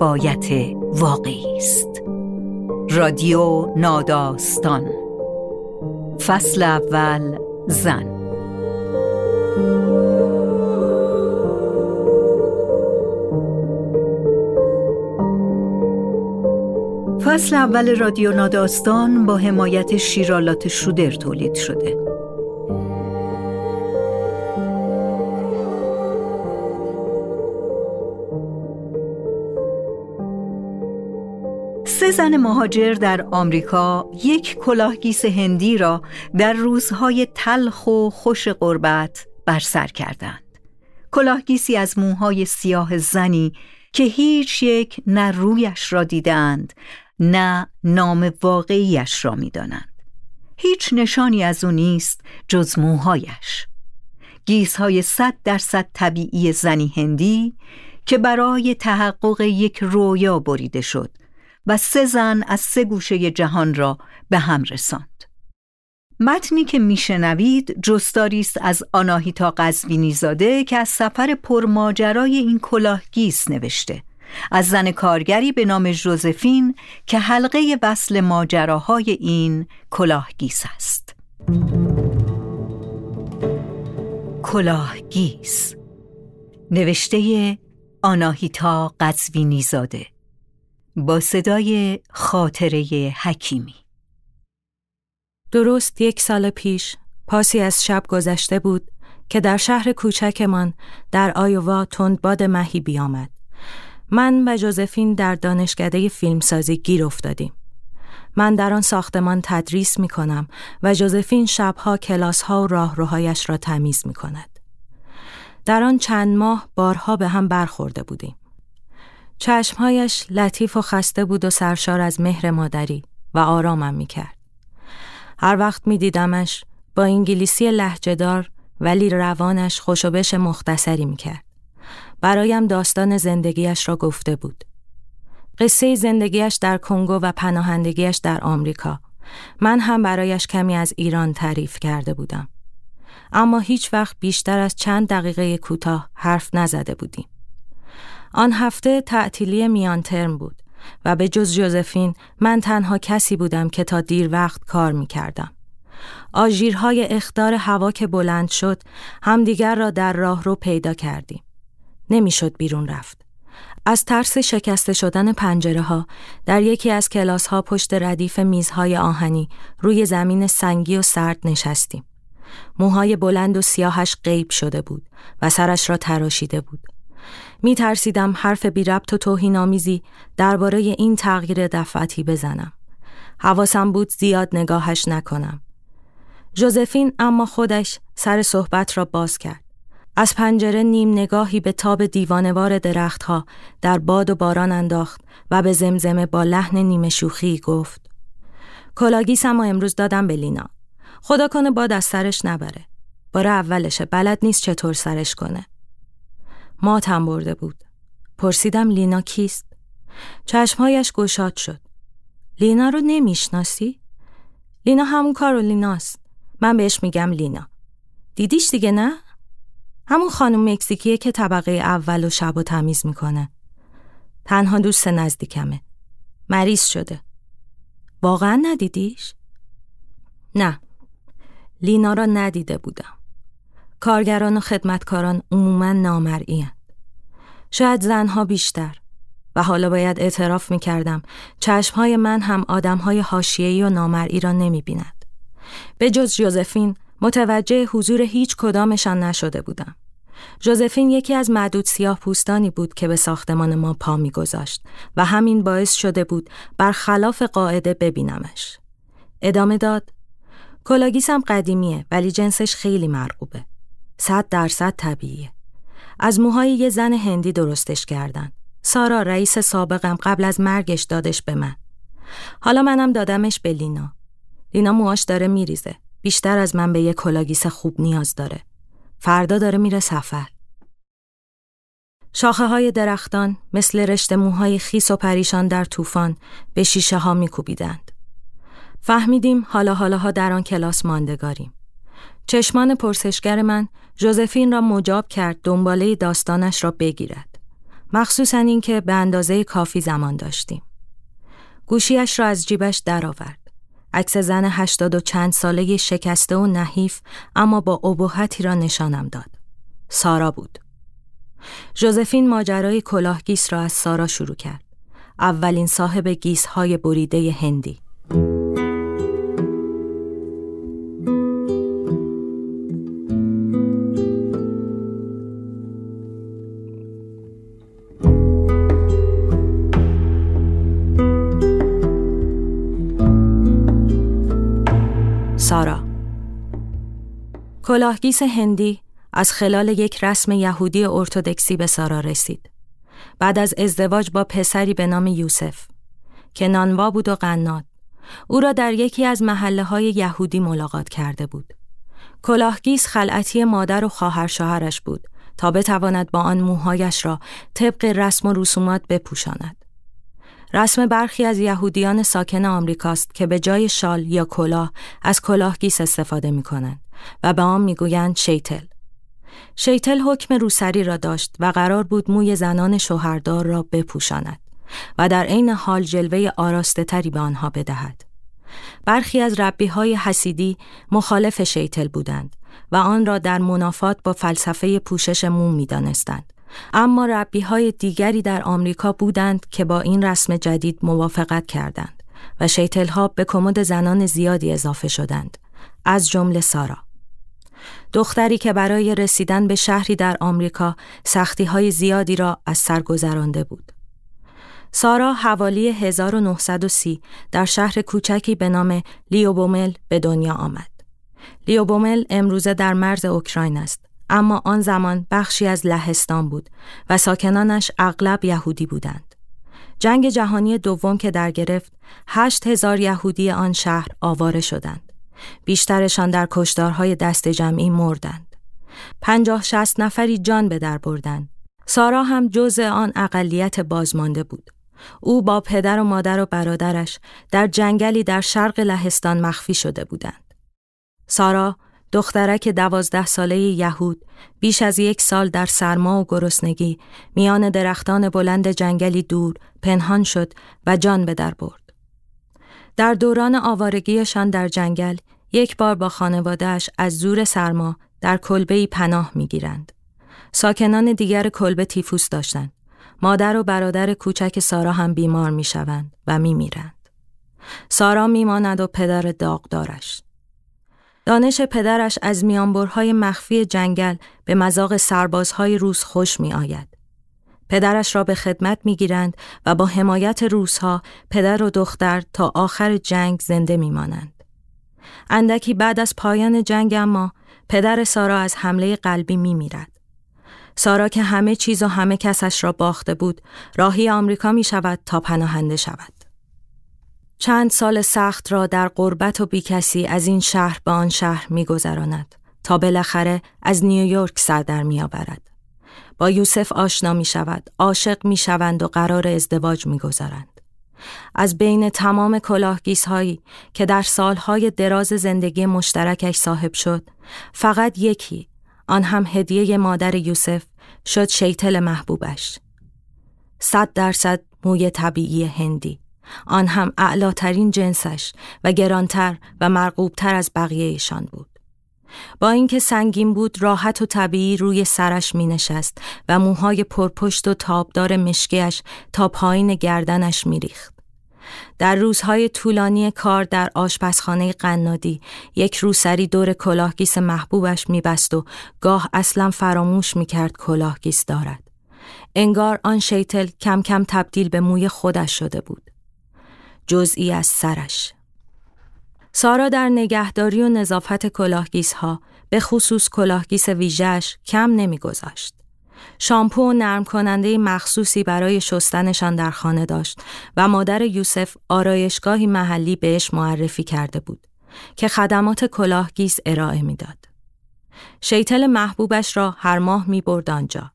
روایت واقعی است. رادیو ناداستان. فصل اول زن. فصل اول رادیو ناداستان با حمایت شیرالات شودر تولید شده. زن مهاجر در آمریکا یک کلاهگیس هندی را در روزهای تلخ و خوش قربت بر سر کردند. کلاهگیسی از موهای سیاه زنی که هیچ یک نه رویش را دیدند نه نام واقعیش را می‌دانند. هیچ نشانی از او نیست جز موهایش. گیسهای صد درصد طبیعی زنی هندی که برای تحقق یک رویا بریده شد و سه زن از سه گوشه جهان را به هم رساند. متنی که میشنوید جستاری است از آناهیتا قزوینی زاده که از سفر پرماجرای این کلاهگیس نوشته. از زن کارگری به نام جوزفین که حلقه وصل ماجراهای این کلاهگیس است. کلاهگیس نوشته آناهیتا قزوینی زاده با صدای خاطره حکیمی درست یک سال پیش پاسی از شب گذشته بود که در شهر کوچکمان در آیووا تندباد مهی بیامد. من و جوزفین در دانشکده فیلمسازی گیر افتادیم. من در آن ساختمان تدریس می کنم و جوزفین شبها کلاس ها و راهروهایش را تمیز می کند. در آن چند ماه بارها به هم برخورده بودیم. چشمهایش لطیف و خسته بود و سرشار از مهر مادری و آرامم می کرد. هر وقت می دیدمش با انگلیسی لحجهدار ولی روانش خوشوبش مختصری می کرد. برایم داستان زندگیش را گفته بود. قصه زندگیش در کنگو و پناهندگیش در آمریکا. من هم برایش کمی از ایران تعریف کرده بودم. اما هیچ وقت بیشتر از چند دقیقه کوتاه حرف نزده بودیم. آن هفته تعطیلی میان ترم بود و به جز جوزفین من تنها کسی بودم که تا دیر وقت کار می کردم. آژیرهای اختار هوا که بلند شد همدیگر را در راه رو پیدا کردیم. نمی‌شد بیرون رفت. از ترس شکسته شدن پنجره ها در یکی از کلاس ها پشت ردیف میزهای آهنی روی زمین سنگی و سرد نشستیم. موهای بلند و سیاهش غیب شده بود و سرش را تراشیده بود. می ترسیدم حرف بی ربط و توهین آمیزی درباره این تغییر دفعتی بزنم. حواسم بود زیاد نگاهش نکنم. جوزفین اما خودش سر صحبت را باز کرد. از پنجره نیم نگاهی به تاب دیوانوار درختها در باد و باران انداخت و به زمزمه با لحن نیمه شوخی گفت کلاگیسم و امروز دادم به لینا. خدا کنه باد از سرش نبره. بار اولشه بلد نیست چطور سرش کنه. ماتم برده بود. پرسیدم لینا کیست؟ چشمهایش گشاد شد. لینا رو نمی‌شناسی؟ لینا همون کارولیناست. من بهش میگم لینا. دیدیش دیگه نه؟ همون خانم مکزیکیه که طبقه اول و شب و تمیز می‌کنه. تنها دوست نزدیکمه. مریض شده. واقعا ندیدیش؟ نه. لینا را ندیده بودم. کارگران و خدمتکاران عموما نامرئی شاید زنها بیشتر و حالا باید اعتراف می کردم چشمهای من هم آدمهای حاشیه‌ای و نامرئی را نمی بیند. به جز جوزفین متوجه حضور هیچ کدامشان نشده بودم. جوزفین یکی از معدود سیاه پوستانی بود که به ساختمان ما پا میگذاشت و همین باعث شده بود برخلاف قاعده ببینمش. ادامه داد کلاگیسم قدیمیه ولی جنسش خیلی مرغوبه. صد درصد طبیعیه. از موهای یه زن هندی درستش کردن. سارا رئیس سابقم قبل از مرگش دادش به من. حالا منم دادمش به لینا. لینا موهاش داره میریزه. بیشتر از من به یه کلاگیس خوب نیاز داره. فردا داره میره سفر. شاخه های درختان مثل رشته موهای خیس و پریشان در طوفان به شیشه ها میکوبیدند. فهمیدیم حالا حالاها در آن کلاس ماندگاریم. چشمان پرسشگر من جوزفین را مجاب کرد دنباله داستانش را بگیرد. مخصوصا اینکه به اندازه کافی زمان داشتیم. گوشیش را از جیبش درآورد. عکس زن هشتاد و چند ساله شکسته و نحیف اما با ابهتی را نشانم داد. سارا بود. ژوزفین ماجرای کلاهگیس را از سارا شروع کرد. اولین صاحب گیس های بریده هندی. کلاهگیس هندی از خلال یک رسم یهودی ارتودکسی به سارا رسید. بعد از ازدواج با پسری به نام یوسف که نانوا بود و قناد او را در یکی از محله های یهودی ملاقات کرده بود. کلاهگیس خلعتی مادر و خواهر شوهرش بود تا بتواند با آن موهایش را طبق رسم و رسومات بپوشاند. رسم برخی از یهودیان ساکن آمریکاست که به جای شال یا کلاه از کلاهگیس استفاده می کنند و به آن می‌گویند شیتل. شیتل حکم روسری را داشت و قرار بود موی زنان شوهردار را بپوشاند و در عین حال جلوه آراسته تری به آنها بدهد. برخی از ربی های حسیدی مخالف شیتل بودند و آن را در منافات با فلسفه پوشش مو می دانستند. اما ربی های دیگری در آمریکا بودند که با این رسم جدید موافقت کردند و شیتل ها به کمد زنان زیادی اضافه شدند از جمله سارا دختری که برای رسیدن به شهری در آمریکا سختی های زیادی را از سر گذرانده بود. سارا حوالی 1930 در شهر کوچکی به نام لیوبومل به دنیا آمد. لیوبومل امروزه در مرز اوکراین است اما آن زمان بخشی از لهستان بود و ساکنانش اغلب یهودی بودند. جنگ جهانی دوم که در گرفت، هشت هزار یهودی آن شهر آواره شدند. بیشترشان در کشدارهای دست جمعی مردند. پنجاه شست نفری جان به در بردند. سارا هم جز آن اقلیت بازمانده بود. او با پدر و مادر و برادرش در جنگلی در شرق لهستان مخفی شده بودند. سارا دخترک دوازده ساله یهود بیش از یک سال در سرما و گرسنگی میان درختان بلند جنگلی دور پنهان شد و جان به در برد. در دوران آوارگیشان در جنگل یک بار با خانوادهش از زور سرما در کلبه پناه می‌گیرند. ساکنان دیگر کلبه تیفوس داشتند. مادر و برادر کوچک سارا هم بیمار می‌شوند و میمیرند. سارا میماند و پدر داغدارش. دانش پدرش از میانبرهای مخفی جنگل به مزاق سربازهای روس خوش می آید. پدرش را به خدمت می گیرند و با حمایت روسها پدر و دختر تا آخر جنگ زنده می مانند. اندکی بعد از پایان جنگ اما پدر سارا از حمله قلبی می میرد. سارا که همه چیز و همه کسش را باخته بود راهی آمریکا می شود تا پناهنده شود. چند سال سخت را در قربت و بیکسی از این شهر به آن شهر میگذراند تا بالاخره از نیویورک سر در میآورد با یوسف آشنا می شود عاشق می شوند و قرار ازدواج می گذارند. از بین تمام کلاهگیس هایی که در سالهای دراز زندگی مشترکش صاحب شد فقط یکی آن هم هدیه مادر یوسف شد شیطل محبوبش صد درصد موی طبیعی هندی آن هم اعلاترین جنسش و گرانتر و مرغوبتر از بقیهشان بود. با اینکه سنگین بود راحت و طبیعی روی سرش می نشست و موهای پرپشت و تابدار مشکیش تا پایین گردنش می ریخت. در روزهای طولانی کار در آشپزخانه قنادی یک روسری دور کلاهگیس محبوبش میبست و گاه اصلا فراموش می‌کرد کلاهگیس دارد. انگار آن شیتل کم کم تبدیل به موی خودش شده بود. جزئی از سرش. سارا در نگهداری و نظافت کلاهگیس ها به خصوص کلاهگیس ویژش کم نمیگذاشت. شامپو و نرم کننده مخصوصی برای شستنشان در خانه داشت و مادر یوسف آرایشگاهی محلی بهش معرفی کرده بود که خدمات کلاهگیس ارائه می‌داد. شیتل محبوبش را هر ماه می برد آنجا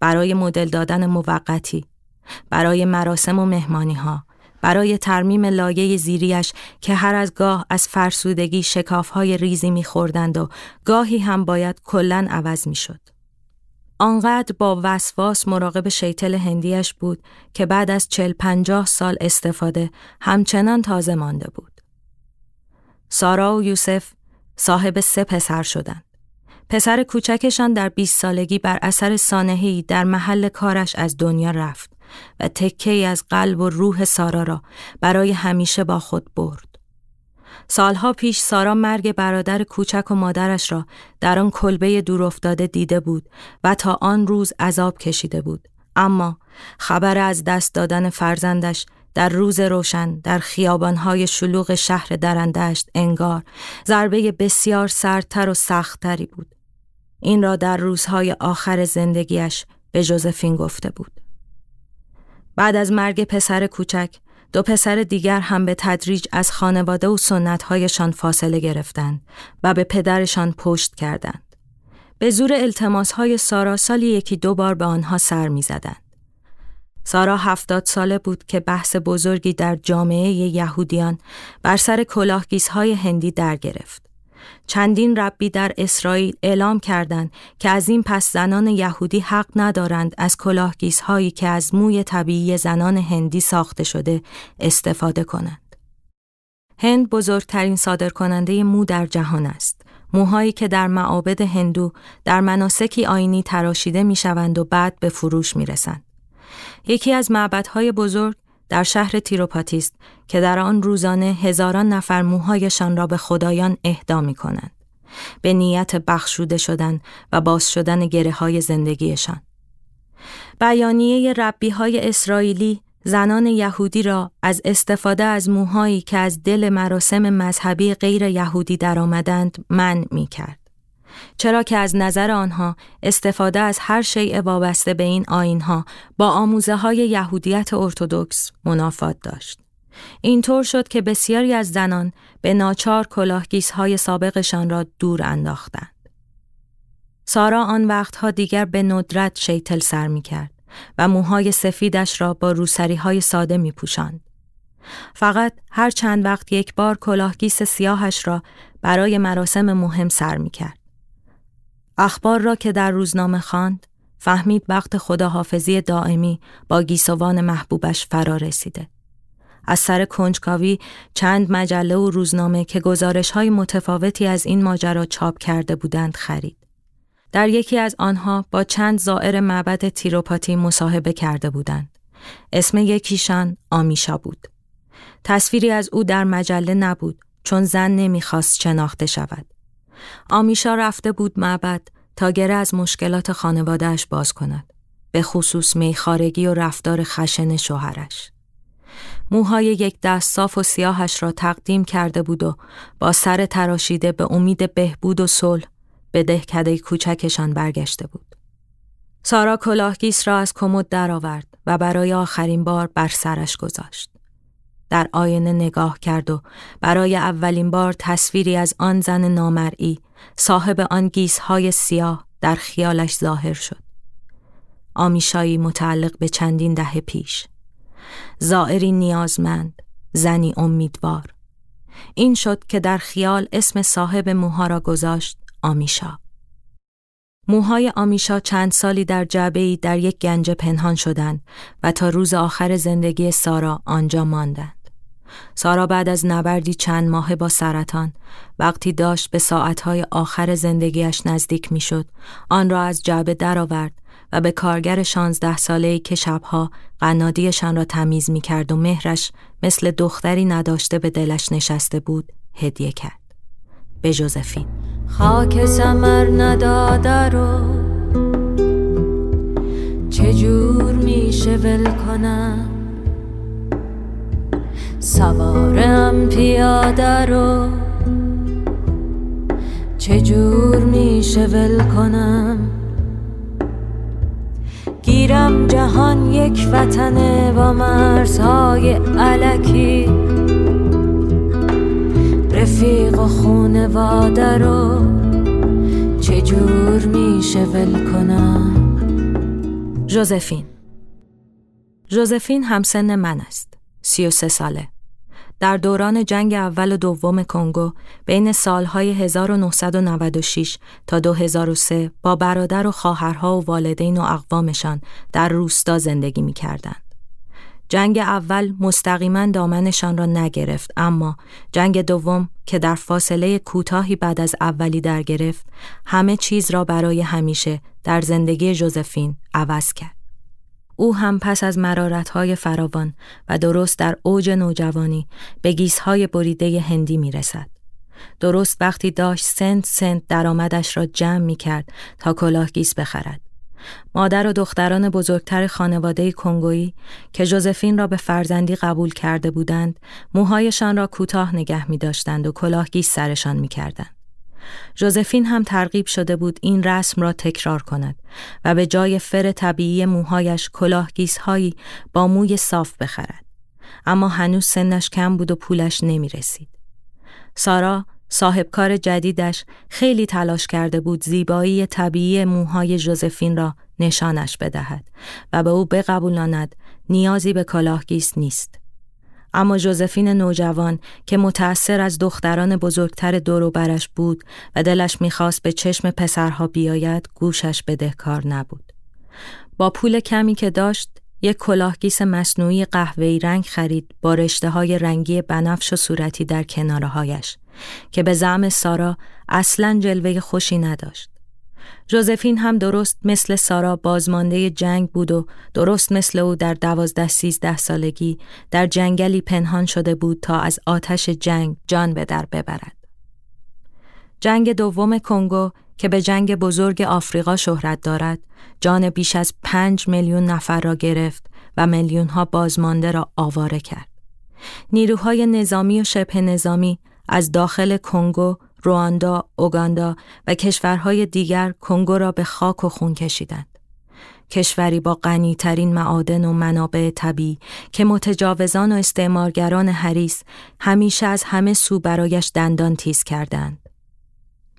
برای مدل دادن موقتی برای مراسم و مهمانی ها برای ترمیم لایه زیریش که هر از گاه از فرسودگی شکافهای ریزی میخوردند و گاهی هم باید کلن عوض می‌شد. آنقدر با وسواس مراقب شیطل هندیش بود که بعد از چل پنجاه سال استفاده همچنان تازه مانده بود. سارا و یوسف صاحب سه پسر شدند. پسر کوچکشان در 20 سالگی بر اثر سانهی در محل کارش از دنیا رفت و تکه از قلب و روح سارا را برای همیشه با خود برد. سالها پیش سارا مرگ برادر کوچک و مادرش را در آن کلبه دور افتاده دیده بود و تا آن روز عذاب کشیده بود. اما خبر از دست دادن فرزندش در روز روشن در خیابانهای شلوغ شهر درندشت انگار ضربه بسیار سردتر و سختتری بود. این را در روزهای آخر زندگیش به جوزفین گفته بود. بعد از مرگ پسر کوچک دو پسر دیگر هم به تدریج از خانواده و سنتهایشان فاصله گرفتند و به پدرشان پشت کردند. به زور التماس های سارا سالی یکی دو بار به آنها سر می زدند. سارا هفتاد ساله بود که بحث بزرگی در جامعه یهودیان بر سر کلاهگیزهای هندی در گرفت. چندین ربی در اسرائیل اعلام کردند که از این پس زنان یهودی حق ندارند از کلاهگیزهایی که از موی طبیعی زنان هندی ساخته شده استفاده کنند. هند بزرگترین صادرکننده مو در جهان است. موهایی که در معابد هندو در مناسکی آینی تراشیده می شوند و بعد به فروش می رسند. یکی از معبدهای بزرگ در شهر تیروپاتیست که در آن روزانه هزاران نفر موهایشان را به خدایان اهدا می کنند. به نیت بخشوده شدن و باز شدن گره های زندگیشان. بیانیه ربی های اسرائیلی زنان یهودی را از استفاده از موهایی که از دل مراسم مذهبی غیر یهودی درآمدند من می کرد. چرا که از نظر آنها استفاده از هر شیء وابسته به این آینها با آموزه های یهودیت ارتودکس منافات داشت. اینطور شد که بسیاری از زنان به ناچار های سابقشان را دور انداختند. سارا آن وقتها دیگر به ندرت شیتل سر می کرد و موهای سفیدش را با روسری های ساده می پوشند. فقط هر چند وقت یک بار کلاهگیس سیاهش را برای مراسم مهم سر می کرد. اخبار را که در روزنامه خواند فهمید وقت خداحافظی دائمی با گیسوان محبوبش فرا رسیده. از سر کنجکاوی چند مجله و روزنامه که گزارش های متفاوتی از این ماجرا چاپ کرده بودند خرید. در یکی از آنها با چند زائر معبد تیروپاتی مصاحبه کرده بودند. اسم یکیشان آمیشا بود. تصویری از او در مجله نبود چون زن نمی‌خواست شناخته شود. آمیشا رفته بود معبد تا گره از مشکلات خانوادهش باز کند. به خصوص میخارگی و رفتار خشن شوهرش. موهای یک دست صاف و سیاهش را تقدیم کرده بود و با سر تراشیده به امید بهبود و صلح به دهکده کوچکشان برگشته بود. سارا کلاهگیس را از کمد درآورد و برای آخرین بار بر سرش گذاشت. در آینه نگاه کرد و برای اولین بار تصویری از آن زن نامرئی صاحب آن گیسهای سیاه در خیالش ظاهر شد. آمیشایی متعلق به چندین دهه پیش. زائری نیازمند، زنی امیدوار. این شد که در خیال اسم صاحب موها را گذاشت آمیشا. موهای آمیشا چند سالی در جعبه‌ای در یک گنج پنهان شدند و تا روز آخر زندگی سارا آنجا ماندند. سارا بعد از نبردی چند ماه با سرطان. وقتی داشت به ساعتهای آخر زندگیش نزدیک می‌شد آن را از جعبه درآورد و به کارگر شانزده ساله که شبها قنادیشان را تمیز می کرد و مهرش مثل دختری نداشته به دلش نشسته بود هدیه کرد. به جوزفین. خاک سمر نداده رو چجور میشه ول کنم؟ سوارم پیاده رو. چجور میشه ول کنم؟ گیرم جهان یک وطنه با مرزهای علکی. رفیق و خونواده رو چجور میشه ول کنم؟ جوزفین. جوزفین همسن من است. سی و سه ساله. در دوران جنگ اول و دوم کنگو بین سالهای 1996 تا 2003 با برادر و خواهرها و والدین و اقوامشان در روستا زندگی می کردند. جنگ اول مستقیما دامنشان را نگرفت اما جنگ دوم که در فاصله کوتاهی بعد از اولی در گرفت همه چیز را برای همیشه در زندگی جوزفین عوض کرد. او هم پس از مرارتهای فراوان و درست در اوج نوجوانی به گیسهای بریده هندی می رسد. درست وقتی داشت سنت سنت درآمدش را جمع می کرد تا کلاه گیس بخرد. مادر و دختران بزرگتر خانواده کنگویی که جوزفین را به فرزندی قبول کرده بودند موهایشان را کوتاه نگه می داشتند و کلاهگیس سرشان می کردند. جوزفین هم ترغیب شده بود این رسم را تکرار کند و به جای فر طبیعی موهایش کلاهگیس هایی با موی صاف بخرد. اما هنوز سنش کم بود و پولش نمی رسید. سارا صاحبکار جدیدش خیلی تلاش کرده بود زیبایی طبیعی موهای جوزفین را نشانش بدهد و به او بقبولاند نیازی به کلاهگیس نیست. اما جوزفین نوجوان که متأثر از دختران بزرگتر دورو برش بود و دلش می‌خواست به چشم پسرها بیاید گوشش بدهکار نبود. با پول کمی که داشت یک کلاهگیس مصنوعی قهوه‌ای رنگ خرید با رشته های رنگی بنفش و صورتی در کنارهایش که به زعم سارا اصلا جلوه خوشی نداشت. جوزفین هم درست مثل سارا بازمانده جنگ بود و درست مثل او در دوازده سیزده سالگی در جنگلی پنهان شده بود تا از آتش جنگ جان به در ببرد. جنگ دوم کنگو که به جنگ بزرگ آفریقا شهرت دارد، جان بیش از پنج میلیون نفر را گرفت و میلیون ها بازمانده را آواره کرد. نیروهای نظامی و شبه نظامی از داخل کنگو رواندا، اوگاندا و کشورهای دیگر کنگو را به خاک و خون کشیدند. کشوری با غنیترین معادن و منابع طبیعی که متجاوزان و استعمارگران حریس همیشه از همه سو برایش دندان تیز کردند.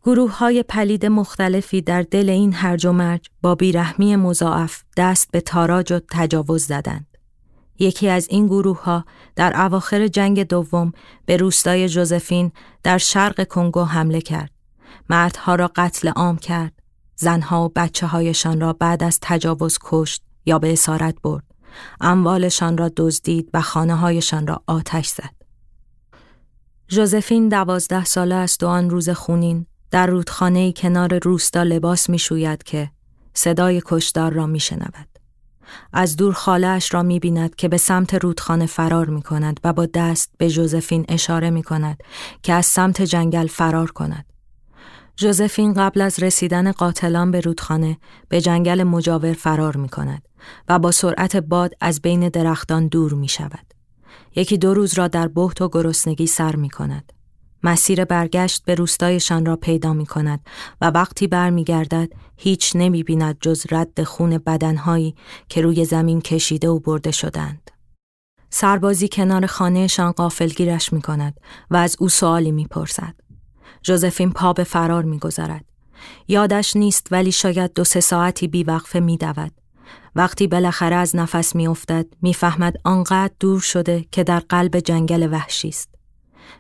گروه های پلید مختلفی در دل این هرج و مرج با بیرحمی مضاعف دست به تاراج و تجاوز زدند. یکی از این گروه ها در اواخر جنگ دوم به روستای جوزفین در شرق کنگو حمله کرد. مردها را قتل عام کرد. زنها و بچه هایشان را بعد از تجاوز کشت یا به اسارت برد. اموالشان را دزدید و خانه هایشان را آتش زد. جوزفین دوازده ساله است و آن روز خونین در رودخانه کنار روستا لباس می شوید که صدای کشدار را می شنود. از دور خالهاش را می بیند که به سمت رودخانه فرار می کند و با دست به جوزفین اشاره می کند که از سمت جنگل فرار کند. جوزفین قبل از رسیدن قاتلان به رودخانه به جنگل مجاور فرار می کند و با سرعت باد از بین درختان دور می شود. یکی دو روز را در بحت و گرسنگی سر می کند. مسیر برگشت به روستایشان را پیدا می کند و وقتی برمیگردد هیچ نمی بیند جز رد خون بدنهایی که روی زمین کشیده و برده شدند. سربازی کنار خانهشان قافلگیرش می کند و از او سوالی می پرسد. جوزفین پا به فرار می گذارد. یادش نیست ولی شاید دو سه ساعتی بیوقفه می دود. وقتی بالاخره از نفس می افتد می فهمد آنقدر دور شده که در قلب جنگل وحشی است.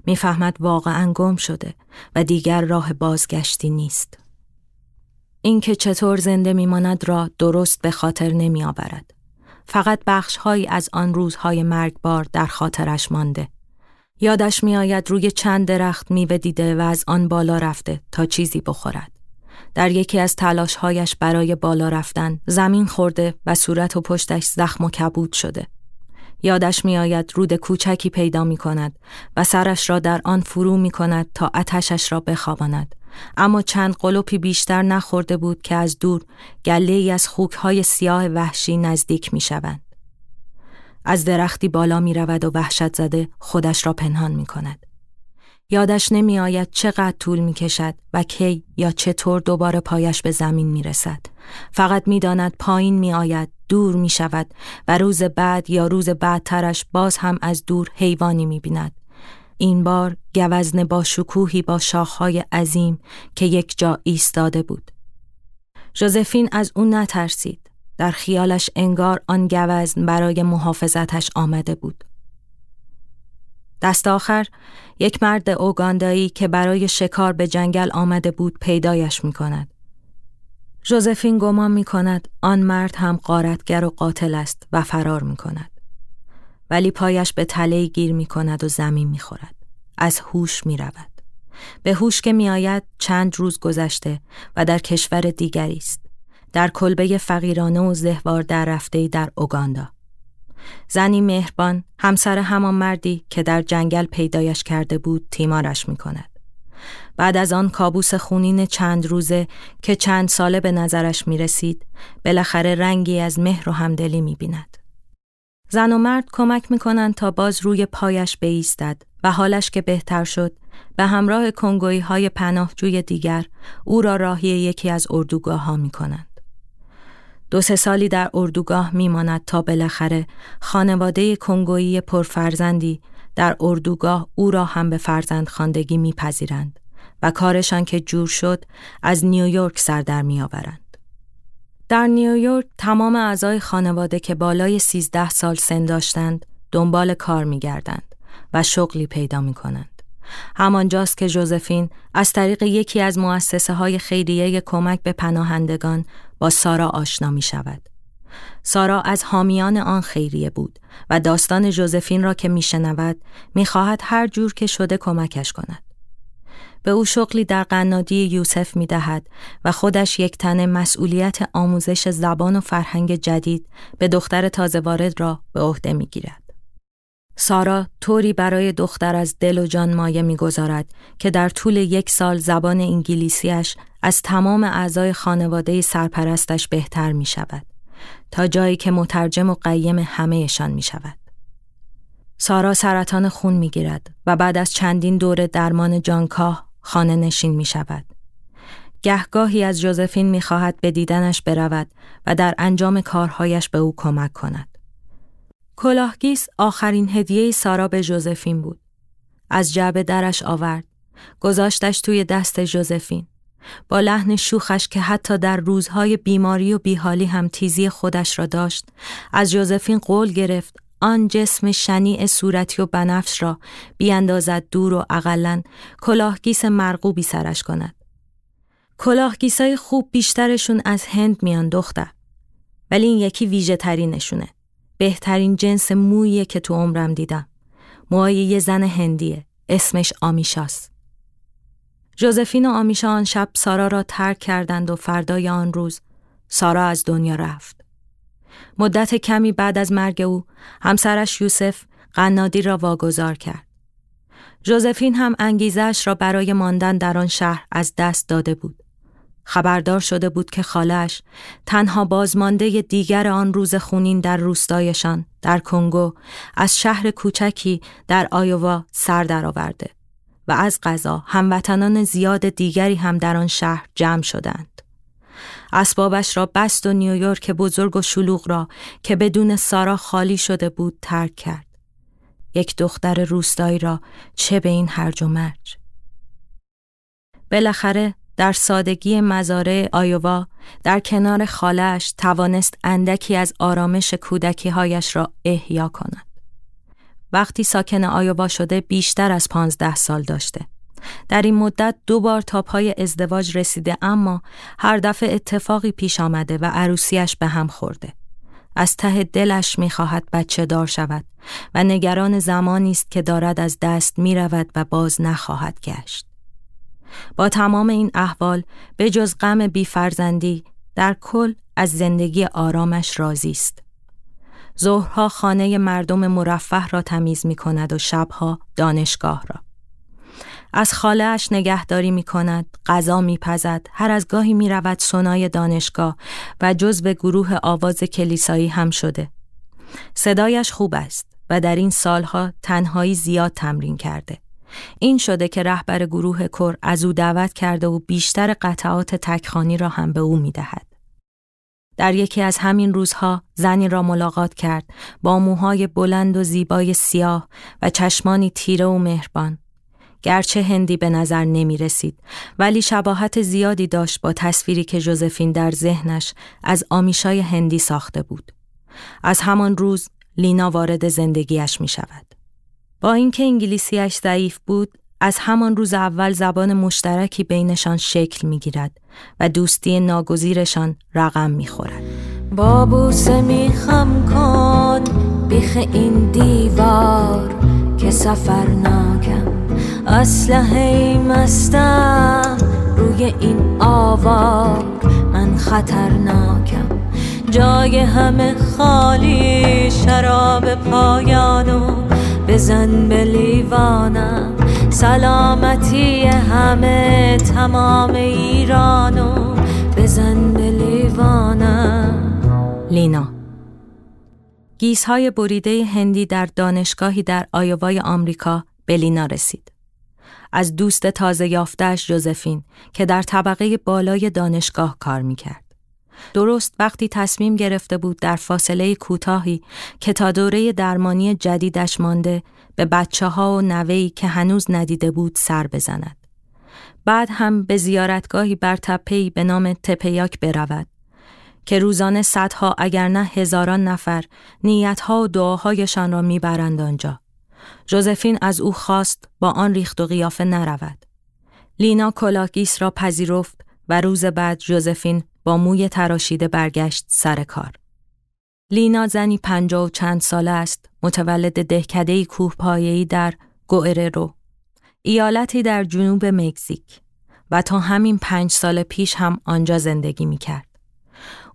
می‌فهمد واقعا گم شده و دیگر راه بازگشتی نیست. اینکه چطور زنده میماند را درست به خاطر نمی آورد. فقط بخشهایی از آن روزهای مرگبار در خاطرش مانده. یادش میآید روی چند درخت میوه دیده و از آن بالا رفته تا چیزی بخورد. در یکی از تلاشهایش برای بالا رفتن زمین خورده و صورت و پشتش زخم و کبود شده. یادش میآید رود کوچکی پیدا می کند و سرش را در آن فرو می کند تا اتشش را بخواباند. اما چند قلوپی بیشتر نخورده بود که از دور گله ای از خوکهای سیاه وحشی نزدیک می شوند. از درختی بالا می رود و وحشت زده خودش را پنهان می کند. یادش نمی آید چقدر طول می کشد و کی یا چطور دوباره پایش به زمین می رسد. فقط می داند پایین می آید دور می شود و روز بعد یا روز بعدترش باز هم از دور حیوانی می بیند. این بار گوزن با شکوهی با شاخهای عظیم که یک جا ایستاده بود. جوزفین از اون نترسید. در خیالش انگار آن گوزن برای محافظتش آمده بود. دست آخر یک مرد اوگاندایی که برای شکار به جنگل آمده بود پیدایش می کند. جوزفین گمان می کند آن مرد هم قارتگر و قاتل است و فرار می کند. ولی پایش به تله گیر می کند و زمین می خورد. از هوش می رود. به هوش که می آید چند روز گذشته و در کشور دیگری است. در کلبه فقیرانه و زهوار در رفته در اوگاندا. زنی مهربان همسر همان مردی که در جنگل پیدایش کرده بود تیمارش می کند. بعد از آن کابوس خونین چند روزه که چند ساله به نظرش می رسید بالاخره رنگی از مهر و همدلی می بیند. زن و مرد کمک می کنند تا باز روی پایش بیستد و حالش که بهتر شد به همراه کنگوی های پناهجوی دیگر او را راهی یکی از اردوگاه ها می کنند. دو سه سالی در اردوگاه میماند تا بالاخره خانواده کنگویی پرفرزندی در اردوگاه او را هم به فرزند خاندگی میپذیرند و کارشان که جور شد از نیویورک سر در میآورند. در نیویورک تمام اعضای خانواده که بالای سیزده سال سن داشتند دنبال کار میگردند و شغلی پیدا می کنند. همانجاست که جوزفین از طریق یکی از مؤسسه های خیریه کمک به پناهندگان سارا آشنا می شود. سارا از حامیان آن خیریه بود و داستان جوزفین را که میشنود می‌خواهد هر جور که شده کمکش کند. به او شغلی در قنادی یوسف می دهد و خودش یک تنه مسئولیت آموزش زبان و فرهنگ جدید به دختر تازه وارد را به عهده می گیرد. سارا طوری برای دختر از دل و جان مایه می‌گذارد که در طول یک سال زبان انگلیسیش از تمام اعضای خانواده سرپرستش بهتر می شود تا جایی که مترجم و قیم همهشان می شود. سارا سرطان خون می گیرد و بعد از چندین دور درمان جانکاه خانه نشین می شود. گهگاهی از جوزفین می خواهد به دیدنش برود و در انجام کارهایش به او کمک کند. کلاهگیس آخرین هدیه سارا به جوزفین بود. از جعبه درش آورد. گذاشتش توی دست جوزفین. با لحن شوخش که حتی در روزهای بیماری و بیحالی هم تیزی خودش را داشت از جوزفین قول گرفت آن جسم شنیع صورتی و بنفش را بیاندازد دور و اقلا کلاهگیس مرغوبی سرش کند. کلاهگیسای خوب بیشترشون از هند میان دختر. ولی این یکی ویژه ترینشونه. بهترین جنس موییه که تو عمرم دیدم. موهای یه زن هندیه. اسمش آمیشاست. جوزفین و آمیشا آن شب سارا را ترک کردند و فردای آن روز سارا از دنیا رفت. مدت کمی بعد از مرگ او همسرش یوسف قنادی را واگذار کرد. جوزفین هم انگیزش را برای ماندن در آن شهر از دست داده بود. خبردار شده بود که خالش تنها بازمانده دیگر آن روز خونین در روستایشان در کنگو از شهر کوچکی در آیووا سر درآورده و از غذا هموطنان زیاد دیگری هم در آن شهر جمع شدند. اسبابش را بست و نیویورک بزرگ و شلوغ را که بدون سارا خالی شده بود ترک کرد. یک دختر روستایی را چه به این هرج و مرج. بالاخره در سادگی مزارع آیووا در کنار خالش توانست اندکی از آرامش کودکی هایش را احیا کند. وقتی ساکن آیووا شده بیشتر از پانزده سال داشته. در این مدت دو بار تا پای ازدواج رسیده اما هر دفعه اتفاقی پیش آمده و عروسیش به هم خورده. از ته دلش می‌خواهد بچه دار شود و نگران زمانی است که دارد از دست می رود و باز نخواهد گشت. با تمام این احوال به جز غم بیفرزندی در کل از زندگی آرامش راضی است. ظهرها خانه مردم مرفه را تمیز می کند و شبها دانشگاه را. از خالهاش نگهداری می کند، غذا می پزد، هر از گاهی می رود سنای دانشگاه و جزو گروه آواز کلیسایی هم شده. صدایش خوب است و در این سالها تنهایی زیاد تمرین کرده. این شده که رهبر گروه کر از او دعوت کرده و بیشتر قطعات تکخانی را هم به او می دهد. در یکی از همین روزها زنی را ملاقات کرد با موهای بلند و زیبای سیاه و چشمانی تیره و مهربان. گرچه هندی به نظر نمی رسید ولی شباهت زیادی داشت با تصویری که جوزفین در ذهنش از آمیشای هندی ساخته بود. از همان روز لینا وارد زندگیش می شود. با اینکه انگلیسیش ضعیف بود از همان روز اول زبان مشترکی بینشان شکل می گیرد و دوستی ناگزیرشان رقم می خورد. با بوسه می خم کن بیخ این دیوار که سفر ناکم اسلحه مستم روی این آوار من خطرناکم جای همه خالی شراب پایانو بزن به لیوانم سلامتی همه تمام ایرانو بزن به لیوانم لینا گیزهای بریده هندی در دانشگاهی در آیوای آمریکا به لینا رسید. از دوست تازه یافتش جوزفین که در طبقه بالای دانشگاه کار می‌کرد. درست وقتی تصمیم گرفته بود در فاصله کوتاهی که تا دوره درمانی جدیدش مانده به بچه ها و نوهی که هنوز ندیده بود سر بزند. بعد هم به زیارتگاهی بر تپهی به نام تپیاک برود که روزانه صدها اگر نه هزاران نفر نیتها و دعاهایشان را می‌برند آنجا. جوزفین از او خواست با آن ریخت و قیافه نرود. لینا کلاهگیس را پذیرفت و روز بعد جوزفین با موی تراشیده برگشت سر کار. لینا زنی پنجاه و چند ساله است متولد دهکده کوه پایه‌ای در گوئررو ایالتی در جنوب مکزیک و تا همین پنج سال پیش هم آنجا زندگی می کرد.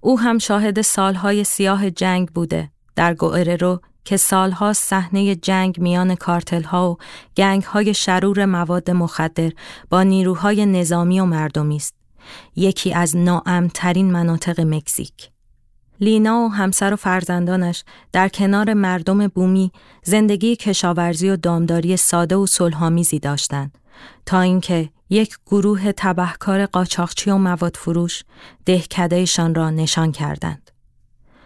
او هم شاهد سالهای سیاه جنگ بوده در گوئررو که سالها صحنه جنگ میان کارتلها و گنگهای شرور مواد مخدر با نیروهای نظامی و مردمی است. یکی از ناامترین مناطق مکزیک. لینا و همسر و فرزندانش در کنار مردم بومی زندگی کشاورزی و دامداری ساده و صلحآمیزی داشتند تا اینکه یک گروه تبهکار قاچاقچی و مواد فروش دهکدهشان را نشان کردند.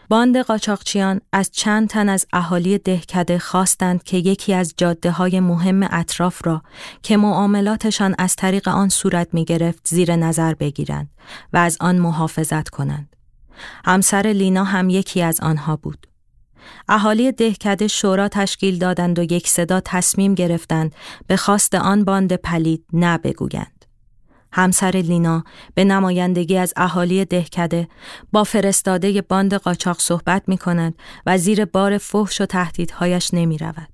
باند قاچاقچیان از چند تن از اهالی دهکده خواستند که یکی از جاده های مهم اطراف را که معاملاتشان از طریق آن صورت می گرفت زیر نظر بگیرند و از آن محافظت کنند. همسر لینا هم یکی از آنها بود. اهالی دهکده شورا تشکیل دادند و یک صدا تصمیم گرفتند به خواست آن باند پلید نه بگویند. همسر لینا به نمایندگی از اهالی دهکده با فرستاده باند قاچاق صحبت می کند و زیر بار فحش و تهدیدهایش نمی رود.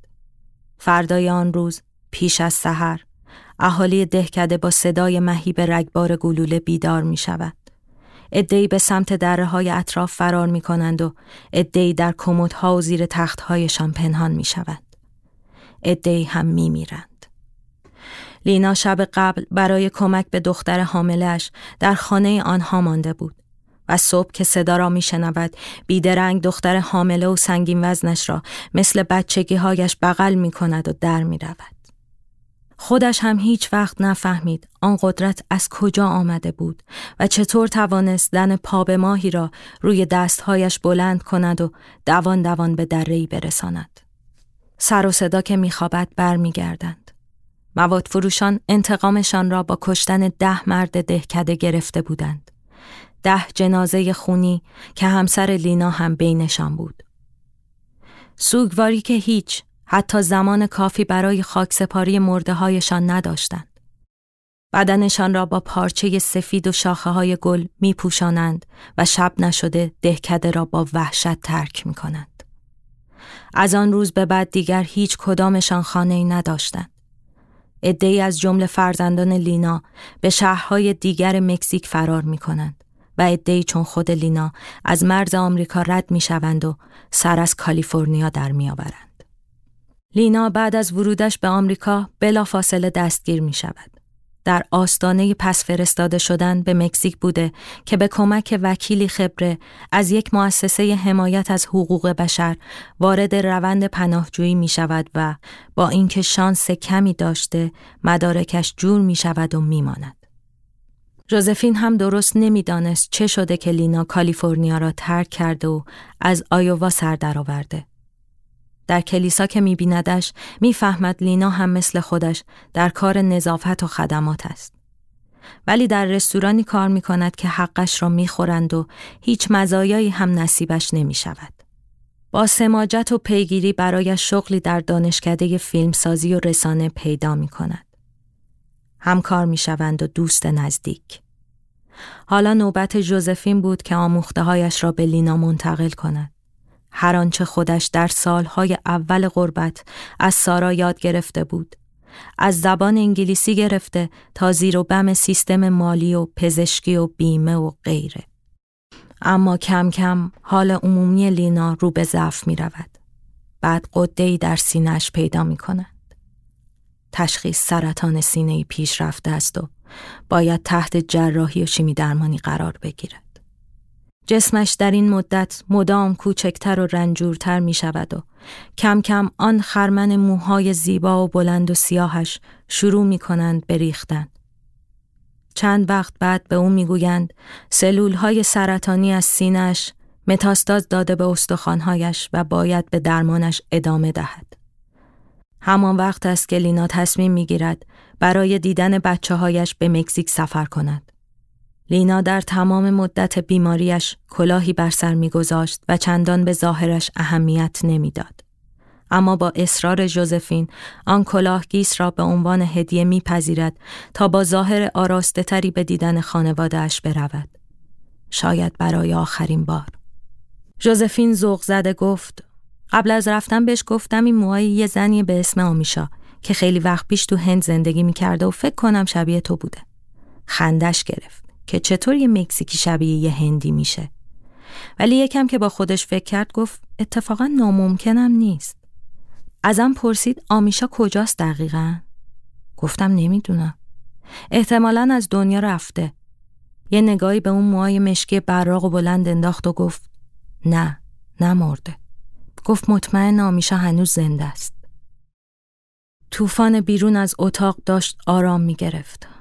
فردای آن روز پیش از سحر اهالی دهکده با صدای مهیب رگبار گلوله بیدار می شود. ادهی به سمت دره های اطراف فرار می کنند و ادهی در کمدها و زیر تختهایشان پنهان می شود. ادهی هم می میرند. لینا شب قبل برای کمک به دختر حاملش در خانه آنها مانده بود و صبح که صدا را می شنود بیدرنگ دختر حامله و سنگین وزنش را مثل بچگی هایش بغل می کند و در می رود. خودش هم هیچ وقت نفهمید آن قدرت از کجا آمده بود و چطور توانست دن پا به ماهی را روی دستهایش بلند کند و دوان دوان به درهی برساند. سر و صدا که میخوابد برمیگردند. مواد فروشان انتقامشان را با کشتن ده مرد دهکده گرفته بودند. ده جنازه خونی که همسر لینا هم بینشان بود. سوگواری که هیچ حتی زمان کافی برای خاکسپاری مرده هایشان نداشتند. بدنشان را با پارچه سفید و شاخه های گل می پوشانند و شب نشده دهکده را با وحشت ترک می کنند. از آن روز به بعد دیگر هیچ کدامشان خانه ای نداشتند. ادهی از جمله فرزندان لینا به شهرهای دیگر مکزیک فرار می کنند و ادهی چون خود لینا از مرز آمریکا رد می شوند و سر از کالیفرنیا در می آورند. لینا بعد از ورودش به آمریکا بلافاصله دستگیر می شود. در آستانه پس فرستاده شدن به مکزیک بوده که به کمک وکیلی خبره از یک مؤسسه حمایت از حقوق بشر وارد روند پناهجویی می شود و با اینکه شانس کمی داشته مدارکش جور می شود و می ماند. جوزفین هم درست نمی‌دانست چه شده که لینا کالیفرنیا را ترک کرده و از آیووا سر درآورده. در کلیسا که میبیندش می‌فهمد لینا هم مثل خودش در کار نظافت و خدمات است. ولی در رستورانی کار می کند که حقش را می‌خورند و هیچ مزایایی هم نصیبش نمی شود. با سماجت و پیگیری برای شغلی در دانشکده فیلمسازی و رسانه پیدا می کند. همکار می شوند و دوست نزدیک. حالا نوبت جوزفین بود که آموخته هایش را به لینا منتقل کند. هر آنچه خودش در سالهای اول غربت از سارا یاد گرفته بود. از زبان انگلیسی گرفته تا زیر و بم سیستم مالی و پزشکی و بیمه و غیره. اما کم کم حال عمومی لینا رو به ضعف می رود. بعد قده در سینهش پیدا می کند. تشخیص سرطان سینه پیش رفته است و باید تحت جراحی و شیمی درمانی قرار بگیرد. جسمش در این مدت مدام کوچکتر و رنجورتر می شود و کم کم آن خرمن موهای زیبا و بلند و سیاهش شروع می کنند بریختن. چند وقت بعد به او می‌گویند سلول های سرطانی از سینش متاستاز داده به استخوانهایش و باید به درمانش ادامه دهد. همان وقت است که لینا تصمیم می‌گیرد برای دیدن بچه هایش به مکزیک سفر کند. لینا در تمام مدت بیماریش کلاهی بر سر میگذاشت و چندان به ظاهرش اهمیت نمی‌داد. اما با اصرار جوزفین آن کلاهگیس را به عنوان هدیه میپذیرد تا با ظاهر آراسته تری به دیدن خانوادهش برود. شاید برای آخرین بار. جوزفین ذوق زده گفت قبل از رفتن بهش گفتم این موهای یه زنی به اسم آمیشا که خیلی وقت پیش تو هند زندگی می‌کرده و فکر کنم شبیه تو بوده. خندش گرفت که چطور یه مکزیکی شبیه یه هندی میشه. ولی یکم که با خودش فکر کرد گفت اتفاقا ناممکنم نیست. ازم پرسید آمیشا کجاست دقیقا؟ گفتم نمی‌دونم. احتمالا از دنیا رفته. یه نگاهی به اون موهای مشکی براق و بلند انداخت و گفت نه نمرده. گفت مطمئن آمیشا هنوز زنده است. طوفان بیرون از اتاق داشت آرام می گرفت.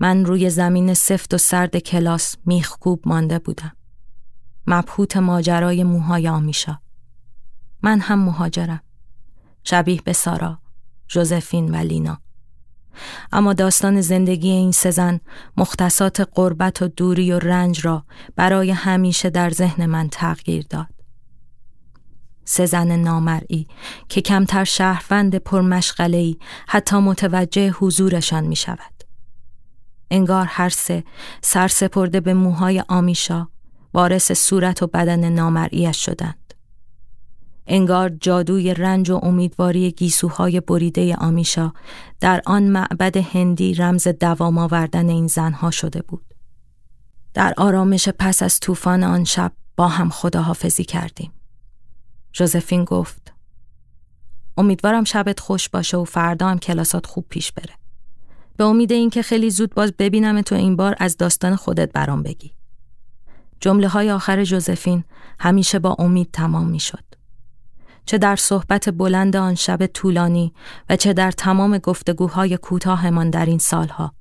من روی زمین سفت و سرد کلاس میخکوب مانده بودم. مبهوت ماجرای موهای آمیشا. من هم مهاجرم. شبیه به سارا، جوزفین و لینا. اما داستان زندگی این سه زن مختصات قربت و دوری و رنج را برای همیشه در ذهن من تغییر داد. سه زن نامرئی که کمتر شهروند پرمشغلهی حتی متوجه حضورشان می شود. انگار هر سه سرسپرده به موهای آمیشا وارث صورت و بدن نامرئیش شدند. انگار جادوی رنج و امیدواری گیسوهای بریده آمیشا در آن معبد هندی رمز دوام آوردن این زنها شده بود. در آرامش پس از طوفان آن شب با هم خداحافظی کردیم. جوزفین گفت امیدوارم شبت خوش باشه و فردا هم کلاسات خوب پیش بره. به امید اینکه خیلی زود باز ببینم تو این بار از داستان خودت برام بگی. جمله های آخر جوزفین همیشه با امید تمام می شد. چه در صحبت بلند آن شب طولانی و چه در تمام گفتگوهای کوتاهمان در این سالها.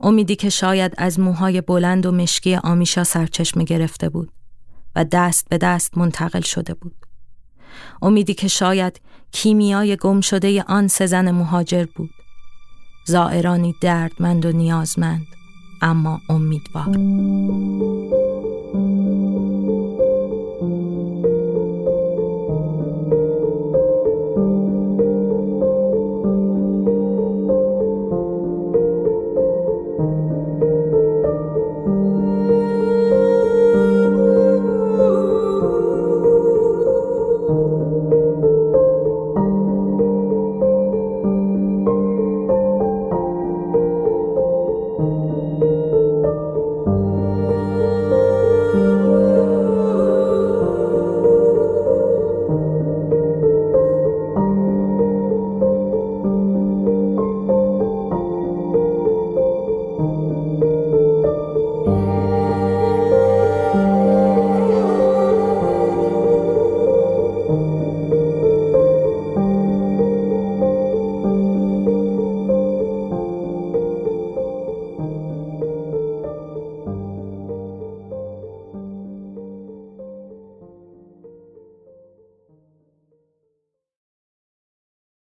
امیدی که شاید از موهای بلند و مشکی آمیشا سرچشمه گرفته بود و دست به دست منتقل شده بود. امیدی که شاید کیمیای گم شده آن سه زن مهاجر بود. زائرانی دردمند و نیازمند اما امیدوار.